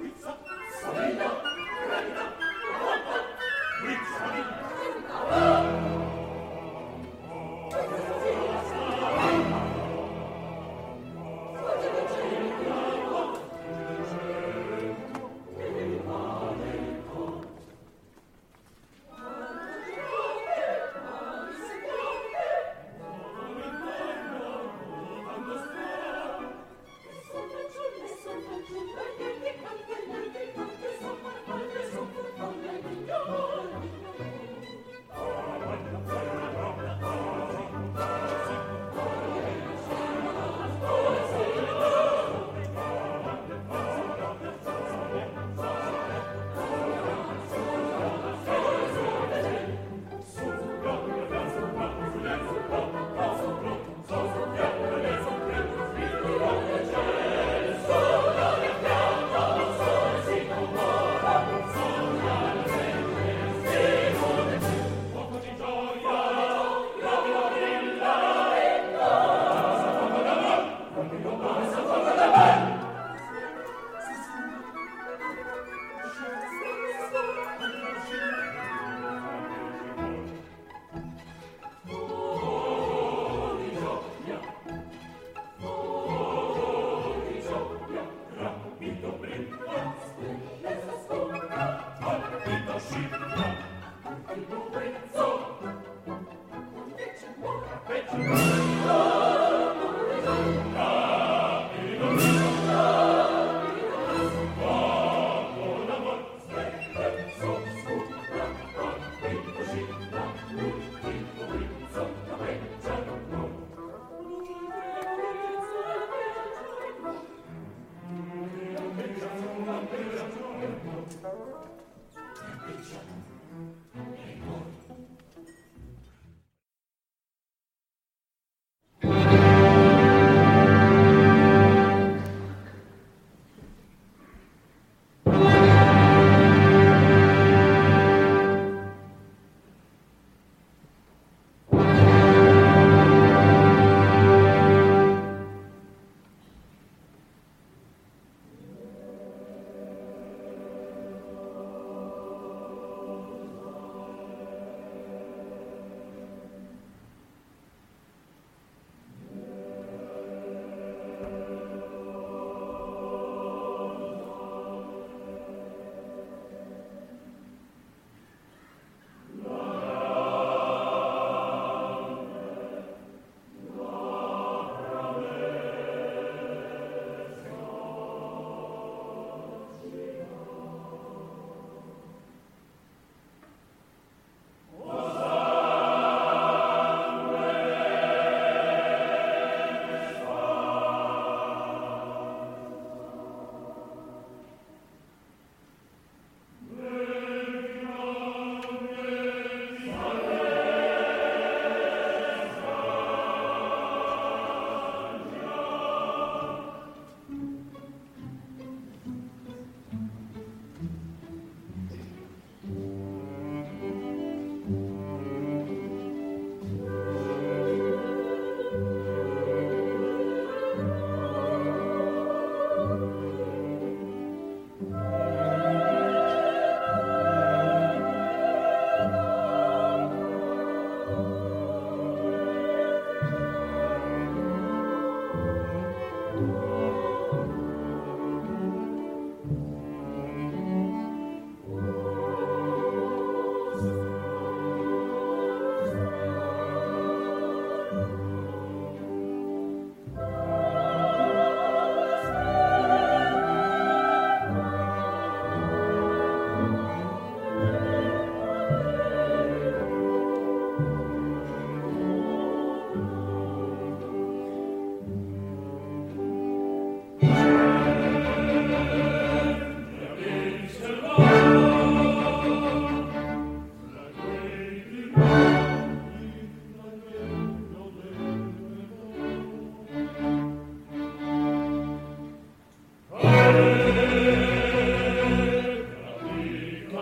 Vixat sovit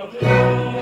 Lord.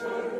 Church.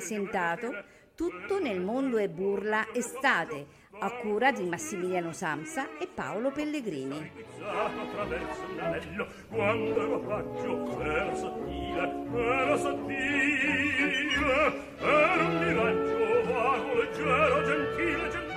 presentato Tutto nel mondo è burla estate a cura di Massimiliano Samsa e Paolo Pellegrini. Era un miraggio vago, leggero, gentile, gentile.